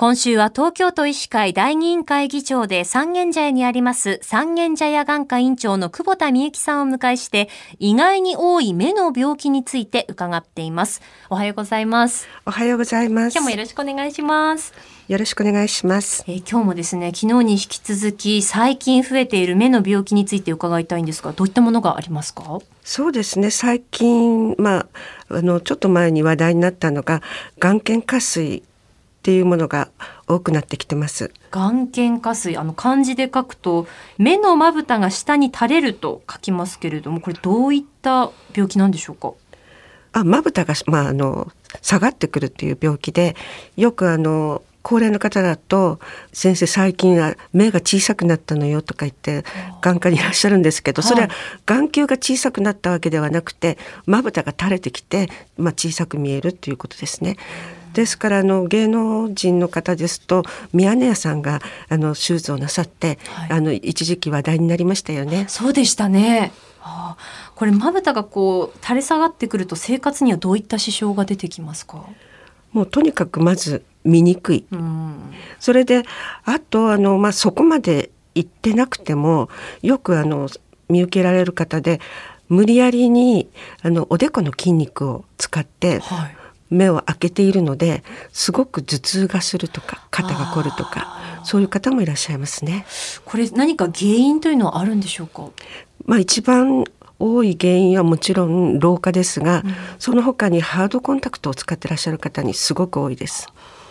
今週は東京都医師会第二委員会議長で三軒茶屋にあります三軒茶屋眼科院長の久保田美幸さんを迎えして意外に多い目の病気について伺っています。おはようございます。おはようございます。今日もよろしくお願いします。よろしくお願いします、えー、今日もですね昨日に引き続き最近増えている目の病気について伺いたいんですがどういったものがありますか？そうですね。最近まああのちょっと前に話題になったのが眼瞼下垂っていうものが多くなってきてます。眼瞼下垂あの漢字で書くと目のまぶたが下に垂れると書きますけれどもこれどういった病気なんでしょうか？あまぶたが、まあ、あの下がってくるっていう病気でよくあの高齢の方だと「先生最近は目が小さくなったのよ」とか言って眼科にいらっしゃるんですけどそれは眼球が小さくなったわけではなくてまぶたが垂れてきて、まあ、小さく見えるっていうことですね。ですからあの芸能人の方ですと宮根屋さんがあの手術をなさって、はい、あの一時期話題になりましたよね。そうでしたね。はあ、これまぶたがこう垂れ下がってくると生活にはどういった支障が出てきますか？もうとにかくまず見にくい。それであとあのまあそこまで行ってなくてもよくあの見受けられる方で無理やりにあのおでこの筋肉を使って、はい目を開けているのですごく頭痛がするとか肩が凝るとかそういう方もいらっしゃいますね。これ何か原因というのはあるんでしょうか？まあ一番多い原因はもちろん老化ですが、うん、その他にハードコンタクトを使ってらっしゃる方にすごく多いです。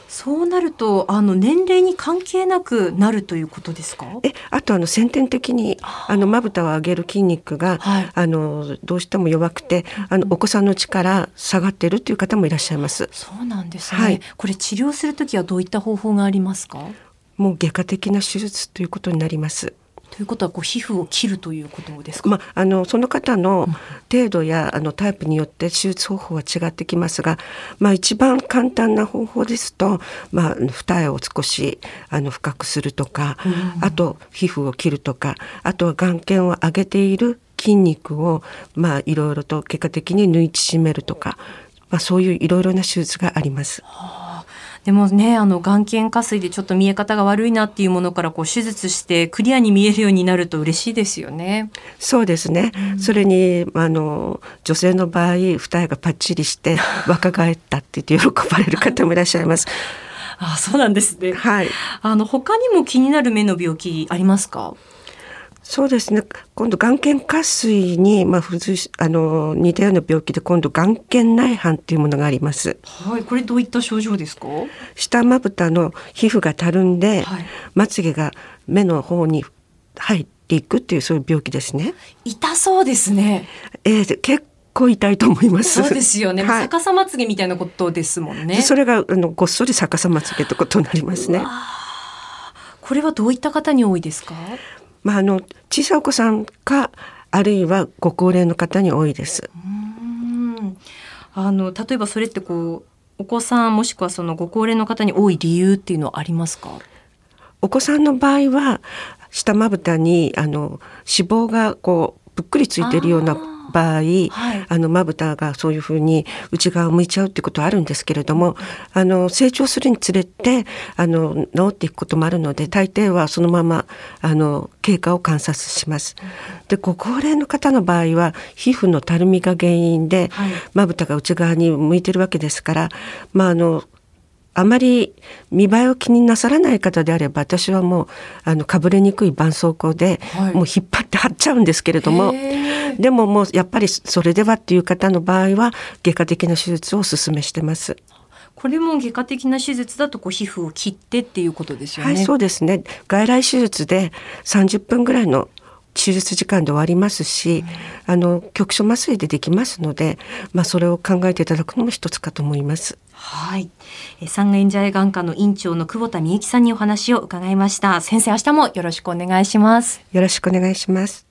そうなるとあの年齢に関係なくなるということですか？え、あとあの先天的にあのまぶたを上げる筋肉が、はい、あのどうしても弱くて、あのお子さんの力下がってるっていう方もいらっしゃいます。そうなんですね。はい、これ治療するときはどういった方法がありますか？もう外科的な手術ということになります。ということはこう皮膚を切るということですか？まあ、あのその方の程度やあのタイプによって手術方法は違ってきますが、まあ一番簡単な方法ですと、まあ二重を少しあの深くするとか、あと皮膚を切るとか、あとは眼瞼を上げている筋肉をまあいろいろと結果的に縫い縮めるとか、まあそういういろいろな手術があります。はあでもね、あの眼瞼下垂でちょっと見え方が悪いなっていうものからこう手術してクリアに見えるようになると嬉しいですよね。そうですね。うん、それにあの女性の場合二重がパッチリして若返ったって言って喜ばれる方もいらっしゃいます。あ、そうなんですね。はい。あの他にも気になる目の病気ありますか？そうですね今度眼瞼下垂に、まあ、あの似たような病気で今度眼瞼内斑っていうものがあります。はい、これどういった症状ですか？下まぶたの皮膚がたるんで、はい、まつげが目の方に入っていくっていうそういう病気ですね。痛そうですね。えー、結構痛いと思います。そうですよね。はい、逆さまつげみたいなことですもんね。それがあのごっそり逆さまつげってことになりますね。これはどういった方に多いですか？まあ、あの小さいお子さんかあるいはご高齢の方に多いです。うん。あの例えばそれってこうお子さんもしくはそのご高齢の方に多い理由っていうのはありますか？お子さんの場合は下まぶたにあの脂肪がこうぷっくりついてるような場合、はい、あのまぶたがそういうふうに内側を向いちゃうっていうことはあるんですけれども、あの成長するにつれてあの治っていくこともあるので大抵はそのままあの経過を観察します。でご高齢の方の場合は皮膚のたるみが原因でまぶたが内側に向いてるわけですから、まああのあまり見栄えを気になさらない方であれば私はもうあのかぶれにくい絆創膏で、はい、もう引っ張って貼っちゃうんですけれどもでももうやっぱりそれではっていう方の場合は外科的な手術をお勧めしてます。これも外科的な手術だとこう皮膚を切ってっていうことですよね。はい、そうですね。外来手術で30分ぐらいの手術時間で終わりますし、あの局所麻酔でできますので、まあそれを考えていただくのも一つかと思います。はい。三軒茶屋眼科の院長の久保田美幸さんにお話を伺いました。先生、明日もよろしくお願いします。よろしくお願いします。